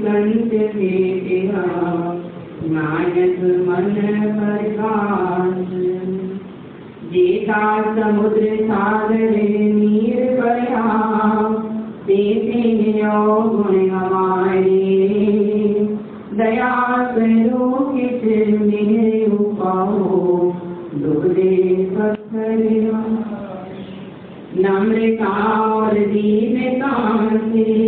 भेटिया नानक मन समुद्र सागरे नीर हमारे दया करो मेरे उपाओ पत्थर नम्रता और दीनता से।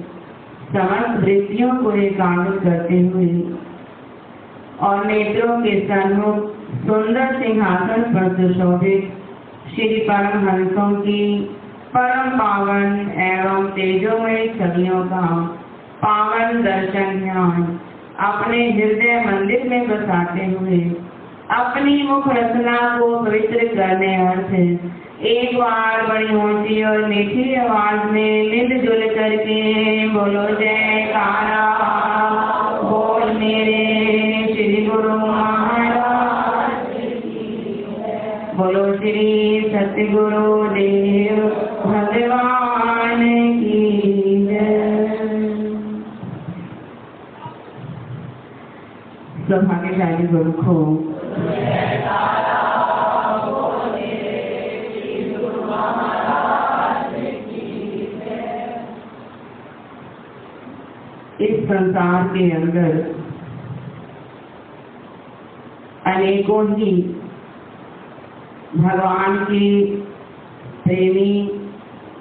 समस्त वृत्तियों को एकाग्र करते हुए और नेत्रों के सन्मुख सुंदर सिंहासन पर सुशोभित श्री परम हंसों की परम पावन एवं तेजोमय छवियों का पावन दर्शन ध्यान अपने हृदय मंदिर में बसाते हुए अपनी मुख रचना को पवित्र करने अर्थ एक बार बड़ी ऊँची और मीठी आवाज़ में निंद जुल करके बोलो, जय कारा, बोल मेरे श्री गुरु महाराज। बोलो, श्री सतगुरु देव भगवान की सौभाग्यशाली गुरु को संसार के अंदर अनेकों ही भगवान की प्रेमी,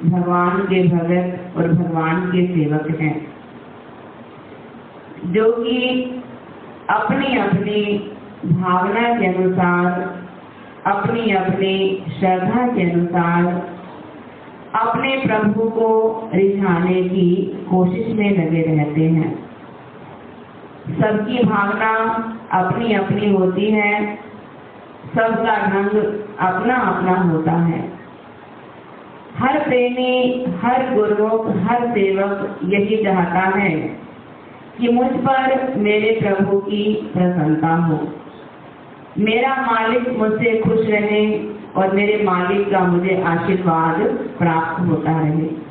भगवान के भगत और भगवान के सेवक हैं, जो कि अपनी अपनी भावना के अनुसार अपनी अपनी श्रद्धा के अनुसार अपने प्रभु को रिझाने की कोशिश में लगे रहते हैं। सबकी भावना अपनी अपनी होती है। सबका ढंग अपना अपना होता है। हर प्रेमी, हर गुरुमुख हर सेवक यही चाहता है कि मुझ पर मेरे प्रभु की प्रसन्नता हो। मेरा मालिक मुझसे खुश रहे और मेरे मालिक का मुझे आशीर्वाद प्राप्त होता रहे।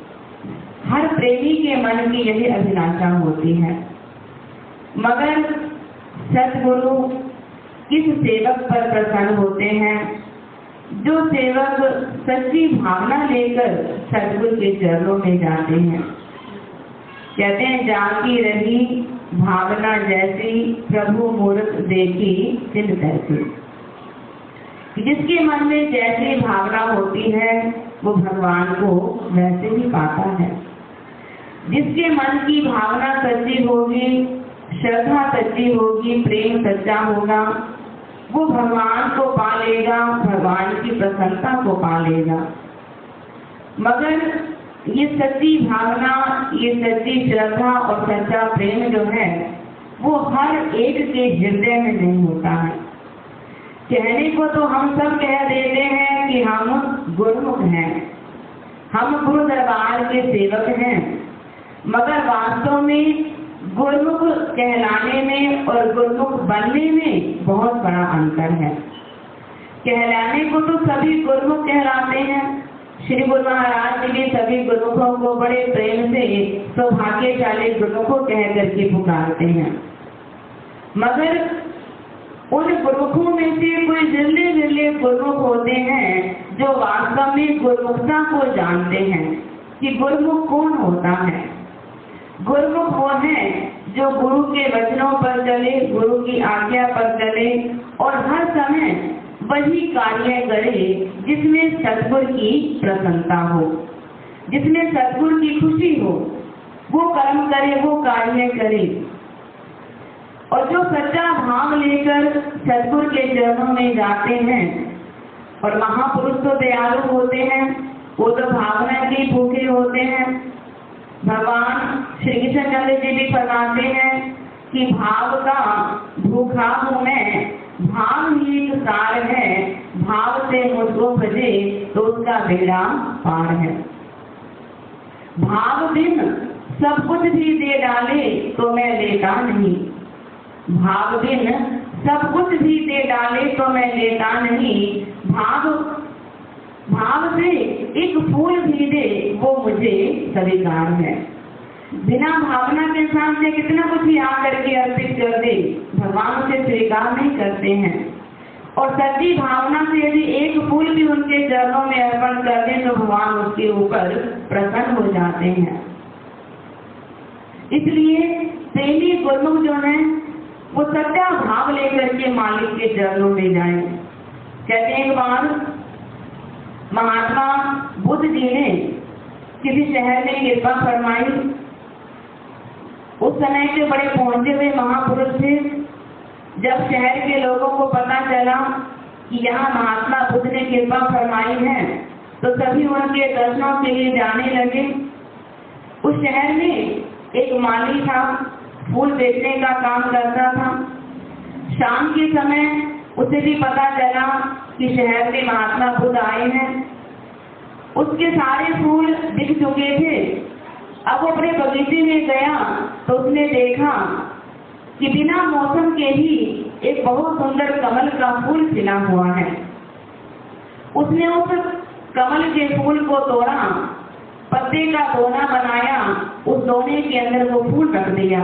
हर प्रेमी के मन की यही अभिलाषा होती है। मगर सतगुरु किस सेवक पर प्रसन्न होते हैं, जो सेवक सच्ची भावना लेकर सतगुरु के चरणों में जाते हैं। कहते हैं जाकी रही भावना जैसी प्रभु मूर्त देखी चिन्ह तैसी जिसके मन में जैसी भावना होती है, वो भगवान को वैसे ही पाता है। जिसके मन की भावना सच्ची होगी श्रद्धा सच्ची होगी, प्रेम सच्चा होगा, वो भगवान को पा लेगा भगवान की प्रसन्नता को पा लेगा मगर ये सच्ची भावना, ये सच्ची श्रद्धा और सच्चा प्रेम जो है, वो हर एक के हृदय में नहीं होता है। कहने को तो हम सब कह देते हैं कि हम गुरुमुख हैं, हम गुरु दरबार के सेवक हैं, मगर वास्तव में गुरुमुख कहलाने में और गुरमुख बनने में बहुत बड़ा अंतर है। कहलाने को तो सभी गुरमुख कहलाते हैं। श्री गुरु महाराज जी भी सभी गुरुमुखों को बड़े प्रेम से, सौभाग्यशाली गुरुमुखों कह करके पुकारते हैं। मगर उन गुरुमुखों में से कोई ज़िले ज़िले गुरमुख होते हैं जो वास्तव में गुरमुखता को जानते हैं कि गुरमुख कौन होता है। गुरुमुख वो है जो गुरु के वचनों पर चले, गुरु की आज्ञा पर चले, और हर समय वही कार्य करे, जिसमें सतगुर की प्रसन्नता हो। जिसमें सतगुर की खुशी हो, वो कर्म करे, वो कार्य करे। और जो सच्चा भाव लेकर सतगुर के चरणों में जाते हैं, और महापुरुष तो दयालु होते हैं, वो तो भावना के भूखे होते हैं भगवान श्री चंद्र जी भी फरमाते हैं कि भाव का भूखा हूँ मैं भाव ही एक सार है, भाव से मुझको भजे तो उसका बेड़ा पार है। भाव बिन सब कुछ भी दे डाले तो मैं लेता नहीं। भाव बिन सब कुछ भी दे डाले तो मैं लेता नहीं। भाव भाव से एक फूल भी दे, वो मुझे स्वीकार है। बिना भावना के सामने कितना कुछ भी आकर के अर्पित कर दे, भगवान उसे स्वीकार नहीं करते हैं। और सच्ची भावना से यदि एक फूल भी उनके चरणों में अर्पण कर दे तो भगवान उसके ऊपर प्रसन्न हो जाते हैं। इसलिए प्रेमी गुरुमुख जो है, वो सच्चा भाव लेकर के मालिक के चरणों में जाए। कहते हैं एक बार महात्मा बुद्ध जी ने किसी शहर में कृपा फरमाई। उस समय के बड़े पहुँचे हुए महापुरुष थे। जब शहर के लोगों को पता चला कि यहाँ महात्मा बुद्ध ने कृपा फरमाई है तो सभी उनके दर्शनों के लिए जाने लगे। उस शहर में एक माली था, फूल बेचने का काम करता था। शाम के समय उसे भी पता चला कि शहर में महात्मा बुद्ध आए हैं। उसके सारे फूल दिख चुके थे। अब वो अपने बगीचे में गया तो उसने देखा कि बिना मौसम के ही एक बहुत सुंदर कमल का फूल खिला हुआ है। उसने उस कमल के फूल को तोड़ा, पत्ते का दोना बनाया, उस दोने के अंदर वो फूल रख दिया।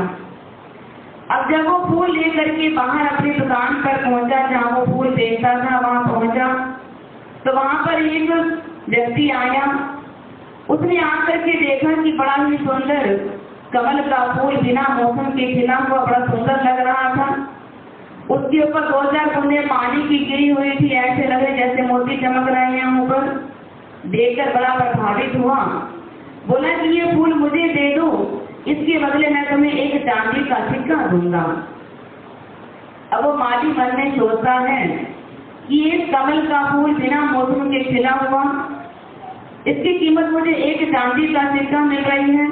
अब जब वो फूल लेकर के बाहर अपनी दुकान पर पहुँचा, जहाँ वो फूल बेचता था, वहाँ पहुँचा तो वहाँ पर एक व्यक्ति आया। उसने आकर के देखा कि बड़ा ही सुंदर कमल का फूल बिना मौसम के खिला हुआ बड़ा सुंदर लग रहा था। उसके ऊपर दो चार बूंदे पानी की गिरी हुई थी, ऐसे लगे जैसे मोती चमक रहे हैं ऊपर। देखकर बड़ा प्रभावित हुआ। बोला कि ये फूल मुझे दे दो। इसके बदले मैं तुम्हें एक चांदी का सिक्का दूँगा अब वो माली मन में सोचता है कि एक कमल का फूल बिना मौसम के खिला हुआ, इसकी कीमत मुझे एक चांदी का सिक्का मिल रही है।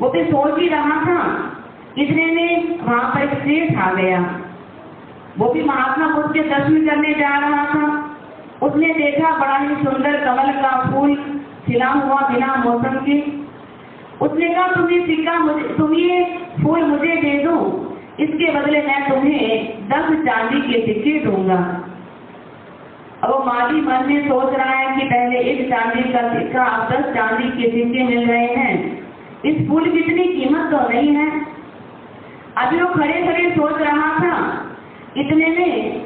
वो भी सोच ही रहा था इतने में वहाँ पर एक सेठ आ गया। वो भी महात्मा बुद्ध के दर्शन करने जा रहा था। उसने देखा बड़ा ही सुंदर कमल का फूल खिला हुआ बिना मौसम के। उसने कहा तुम ये सिक्का मुझे तुम ये फूल मुझे दे दो। इसके बदले मैं तुम्हें दस चांदी के सिक्के दूँगा। अब वो माली मन में सोच रहा है कि पहले एक चांदी का सिक्का, अब दस चांदी के सिक्के मिल रहे हैं। इस फूल की इतनी कीमत तो नहीं है। अभी वो खड़े खड़े सोच रहा था। इतने में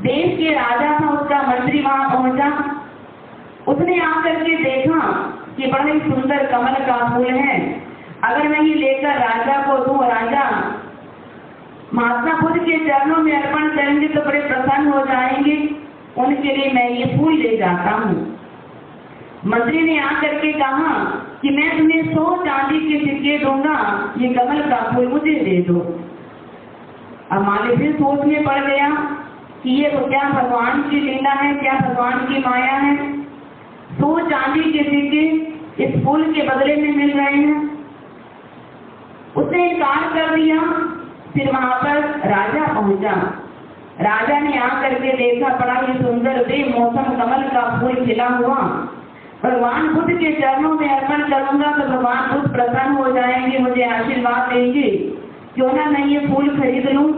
देश के राजा था, उसका मंत्री वहाँ पहुँचा। उसने आकर के देखा कि बड़ा सुंदर कमल का फूल है। अगर मैं ये लेकर राजा को दू, राजा, महात्मा बुद्ध के चरणों में अर्पण करेंगे तो बड़े प्रसन्न हो जाएँगे। उनके लिए मैं ये फूल ले जाता हूँ। मंत्री ने आकर के कहा कि मैं तुम्हें सौ चांदी के सिक्के दूँगा, ये कमल का फूल मुझे दे दो। अब मालिक फिर सोच में पड़ गया कि ये तो क्या भगवान की लीला है, क्या भगवान की माया है। सौ चांदी के सिक्के इस फूल के बदले में मिल रहे हैं। उसने इनकार कर दिया, फिर वहाँ पर राजा पहुँचा। राजा ने आकर के देखा, बड़ा ही सुंदर बेमौसम कमल का फूल खिला हुआ। भगवान बुद्ध के चरणों में अर्पण करूँगा तो भगवान बुद्ध प्रसन्न हो जाएँगे, मुझे आशीर्वाद देंगे। क्यों ना मैं ये फूल खरीद लू?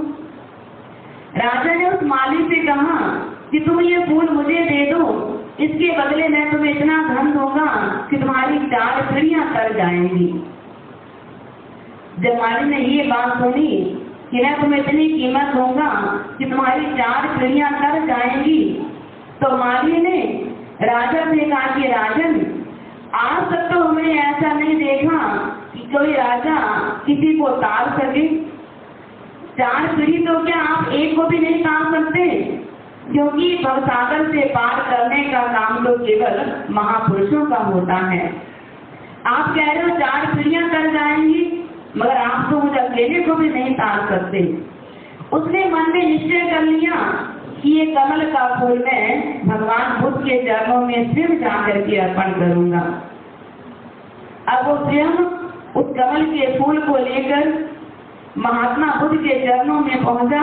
राजा ने उस माली से कहा कि तुम ये फूल मुझे दे दो। इसके बदले मैं तुम्हें इतना धन दूँगा कि तुम्हारी चार पीढ़ियाँ कर जाएँगी। जब माली ने ये बात सुनी कि मैं तुम्हें इतनी कीमत दूँगा कि तुम्हारी चार पीढ़ियाँ कर जाएँगी। तो माली ने, राजा से कहा कि, राजन, आज तक तो हमने ऐसा नहीं देखा कि कोई राजा किसी को तार सके। चार पीढ़ी तो क्या आप एक को भी नहीं क्योंकि भवसागर से पार करने का काम तो केवल महापुरुषों का होता है। आप कह रहे हो चार पीढ़ियाँ कर जाएँगी, मगर आप तो मुझे अकेले को भी नहीं तार सकते उसने मन में निश्चय कर लिया कि ये कमल का फूल मैं भगवान बुद्ध के चरणों में स्वयं जाकर के अर्पण करूँगा। अब वो स्वयं उस कमल के फूल को लेकर महात्मा बुद्ध के चरणों में पहुँचा।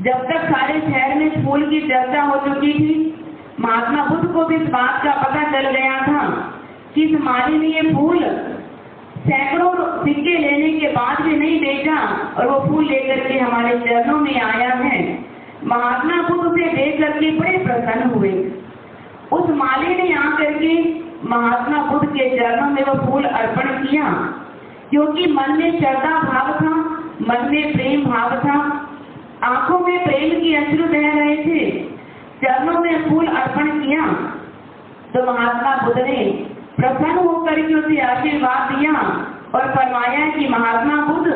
जब तक सारे शहर में फूल की चर्चा हो चुकी थी, महात्मा बुद्ध को भी इस बात का पता चल गया था कि इस माली ने ये फूल सैकड़ों सिक्के लेने के बाद भी नहीं बेचा और वो फूल लेकर के हमारे चरणों में आया है। महात्मा बुद्ध उसे देख करके बड़े प्रसन्न हुए। उस माली ने आकर के महात्मा बुद्ध के चरणों में वो फूल अर्पण किया, क्योंकि मन में श्रद्धा भाव था, मन में प्रेम भाव था आँखों में प्रेम की अश्रु बह रहे थे। चरणों में फूल अर्पण किया। तो महात्मा बुद्ध ने प्रसन्न होकर के उसे आशीर्वाद दिया और फरमाया कि, महात्मा बुद्ध,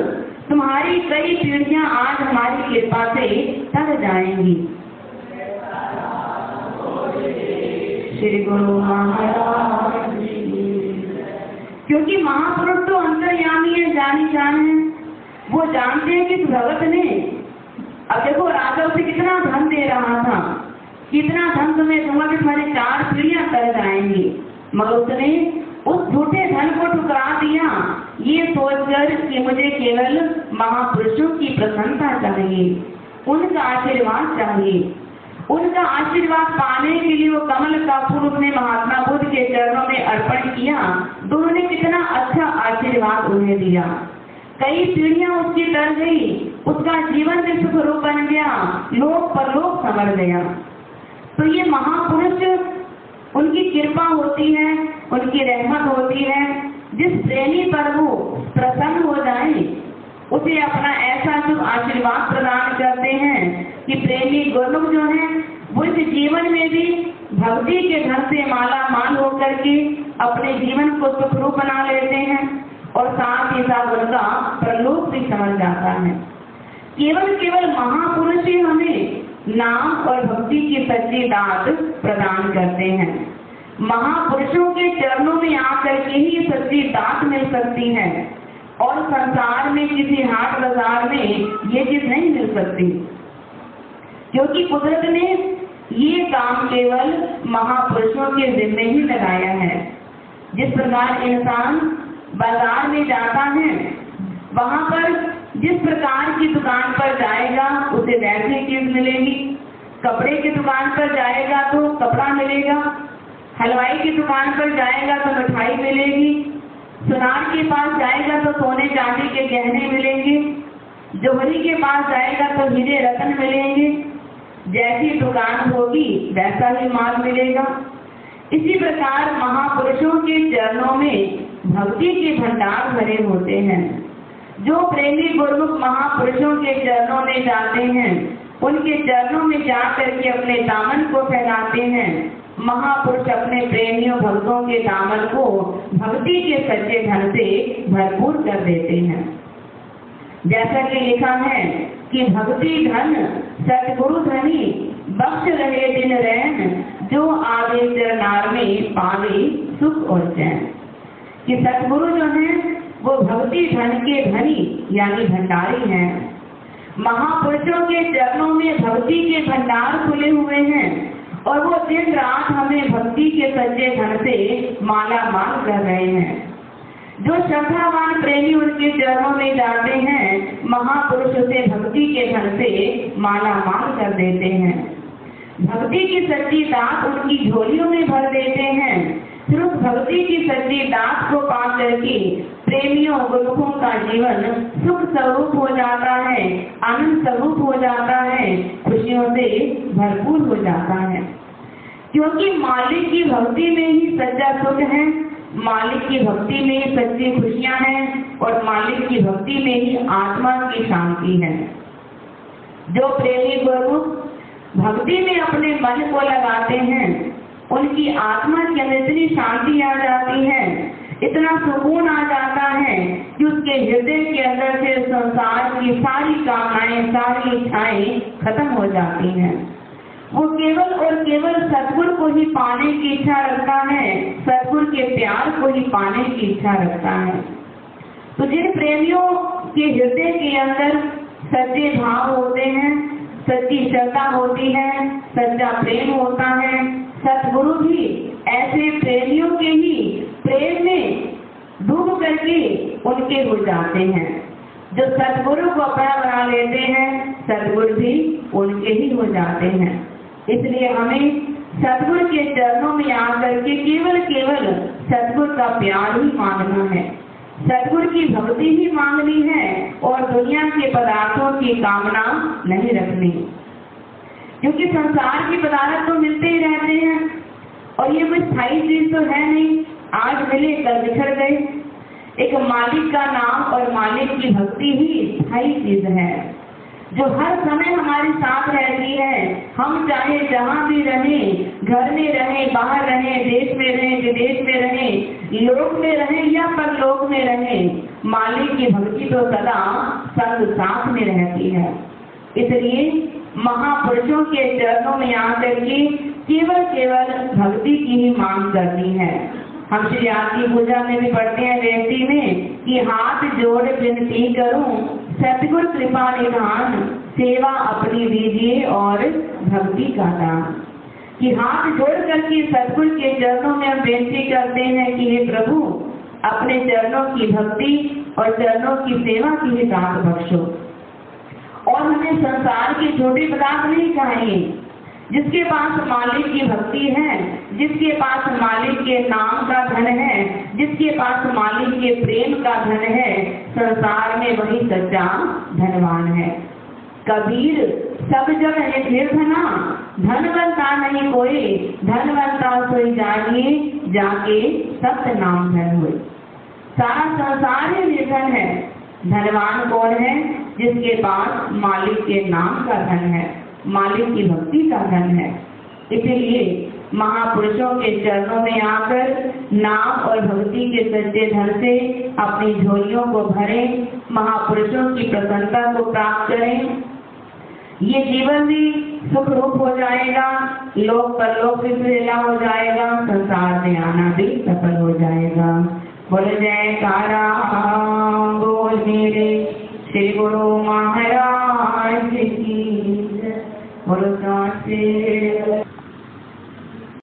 तुम्हारी कई पीढ़ियाँ आज हमारी कृपा से तर जाएँगी। श्री गुरु महाराज क्योंकि महापुरुष तो अंतर्यामी है जानी जान है। वो जानते हैं कि भगत ने अब देखो राजा उसे कितना धन दे रहा था। कितना धन तुम्हें दूँगा कि तुम्हारी चार पीढ़ियाँ कर जाएँगी। मगर उसने उस झूठे धन को ठुकरा दिया। ये सोचकर कि मुझे केवल महापुरुषों की प्रसन्नता चाहिए, उनका आशीर्वाद चाहिए। उनका आशीर्वाद पाने के लिए वो कमल का फूल उसने महात्मा बुद्ध के चरणों में अर्पण किया। दोनों ने कितना अच्छा आशीर्वाद उन्हें दिया। कई पीढ़ियाँ उसकी तर गई। उसका जीवन भी सुख रूप बन गया, लोक परलोक समर गया। तो ये महापुरुष, उनकी कृपा होती है, उनकी रहमत होती है। जिस प्रेमी पर वो प्रसन्न हो जाए, उसे अपना ऐसा शुभ आशीर्वाद प्रदान करते हैं कि प्रेमी गुरुमुख जो है, वो इस जीवन में भी भक्ति के धन से माला माल होकर के अपने जीवन को सुखरूप बना लेते हैं और साथ ही साथ उनका प्रलोभ भी समझ जाता है। केवल केवल महापुरुष ही हमें नाम और भक्ति की सच्ची दात प्रदान करते हैं। महापुरुषों के चरणों में आकर के ही सच्ची दात मिल सकती है और संसार में किसी हाट बाज़ार में ये चीज़ नहीं मिल सकती। क्योंकि कुदरत ने ये काम केवल महापुरुषों के जिम्मे ही लगाया है। जिस प्रकार इंसान बाज़ार में जाता है, वहाँ पर जिस प्रकार की दुकान पर जाएगा, उसे वैसी चीज़ मिलेगी। कपड़े की दुकान पर जाएगा तो कपड़ा मिलेगा। हलवाई की दुकान पर जाएगा तो मिठाई मिलेगी। सुनार के पास जाएगा तो सोने चांदी के गहने मिलेंगे। जोहरी के पास जाएगा तो हीरे रतन मिलेंगे। जैसी दुकान होगी, वैसा ही माल मिलेगा। इसी प्रकार महापुरुषों के चरणों में भक्ति के भंडार भरे होते हैं। जो प्रेमी गुरुमुख महापुरुषों के चरणों में जाते हैं, उनके चरणों में जा करके अपने दामन को फैलाते हैं। महापुरुष अपने प्रेमियों भक्तों के दामन को भक्ति के सच्चे धन से भरपूर कर देते हैं। जैसा कि लिखा है कि भक्ति धन, सतगुरु धनी, बख्श रहे दिन रैन, जो आगे चरनार में पावे सुख और चैन। कि सतगुरु जो है भक्ति धन के धनी, यानी भंडारी हैं। महापुरुषों के चरणों में भक्ति के भंडार खुले हुए हैं और वो दिन रात हमें भक्ति के सच्चे धन से माला माल कर रहे हैं। जो श्रद्धावान प्रेमी उनके चरणों में जाते हैं, महापुरुष उसे भक्ति के धन से माला माल कर देते हैं। भक्ति की सच्ची दात उनकी झोलियों में भर देते हैं। उस भक्ति की सच्ची दास को पा करके प्रेमियों गुरुखों का जीवन सुख स्वरूप हो जाता है, आनंद स्वरूप हो जाता है, खुशियों से भरपूर हो जाता है। क्योंकि मालिक की भक्ति में ही सच्चा सुख है, मालिक की भक्ति में ही सच्ची खुशियाँ हैं और मालिक की भक्ति में ही आत्मा की शांति है। जो प्रेमी गुरु भक्ति में अपने मन को लगाते हैं उनकी आत्मा के अंदर इतनी शांति आ जाती है, इतना सुकून आ जाता है कि उसके हृदय के अंदर से संसार की सारी कामनाएँ, सारी इच्छाएँ खत्म हो जाती हैं। वो केवल और केवल सतगुरु को ही पाने की इच्छा रखता है सतगुरु के प्यार को ही पाने की इच्छा रखता है। तो जिन प्रेमियों के हृदय के अंदर सच्चे भाव होते हैं, सच्ची श्रद्धा होती है, सच्चा प्रेम होता है सतगुरु भी ऐसे प्रेमियों के ही प्रेम में डूब करके उनके हो जाते हैं। जो सतगुरु को अपना बना लेते हैं, सतगुरु भी उनके ही हो जाते हैं। इसलिए हमें सतगुरु के चरणों में आकर के केवल केवल सतगुरु का प्यार ही मांगना है। सतगुरु की भक्ति ही मांगनी है और दुनिया के पदार्थों की कामना नहीं रखनी। क्योंकि संसार की पदार्थ तो मिलते ही रहते हैं। और ये कोई स्थायी चीज़ तो है नहीं। आज मिले, कल बिछड़ गए। एक मालिक का नाम और मालिक की भक्ति ही स्थायी चीज़ है। जो हर समय हमारे साथ रहती है, हम चाहे जहाँ भी रहें, घर में रहें, बाहर रहें, देश में रहें, विदेश में रहें, लोक में रहें या पर परलोक में रहें, मालिक की भक्ति तो सदा संग साथ में रहती है। इसलिए महापुरुषों के चरणों में आकर के केवल केवल भक्ति की ही मांग करनी है। हम श्री आरती पूजा में भी पढ़ते हैं व्यक्ति में कि हाथ जोड़ विनती करूँ, सतगुरु कृपा निधान, सेवा अपनी दीजिए और भक्ति का दान। कि हाथ जोड़ करके सतगुरु के चरणों में हम बेनती करते हैं कि हे प्रभु, अपने चरणों की भक्ति और चरणों की सेवा की ही दान बख्शो। हमें संसार के छोटे पदार्थ नहीं चाहिए जिसके पास मालिक की भक्ति है, जिसके पास मालिक के नाम का धन है, जिसके पास मालिक के प्रेम का धन है, संसार में वही सच्चा धनवान है। कबीर सब जग है निर्धना धनवंता नहीं कोई। धनवंता सोई जानिए, जाके सत्य नाम धन हुए। सारा संसार ही निर्धन है। धनवान कौन है? जिसके पास मालिक के नाम का धन है, मालिक की भक्ति का धन है। इसीलिए महापुरुषों के चरणों में आकर नाम और भक्ति के सच्चे धन से अपनी झोलियों को भरें, महापुरुषों की प्रसन्नता को प्राप्त करें। ये जीवन भी सुख रूप हो जाएगा, लोक परलोक भी प्रेला हो जाएगा, संसार में आना भी सफल हो जाएगा। बोल जय कारा बोल मेरे श्री गुरु महाराज की बोलो साचे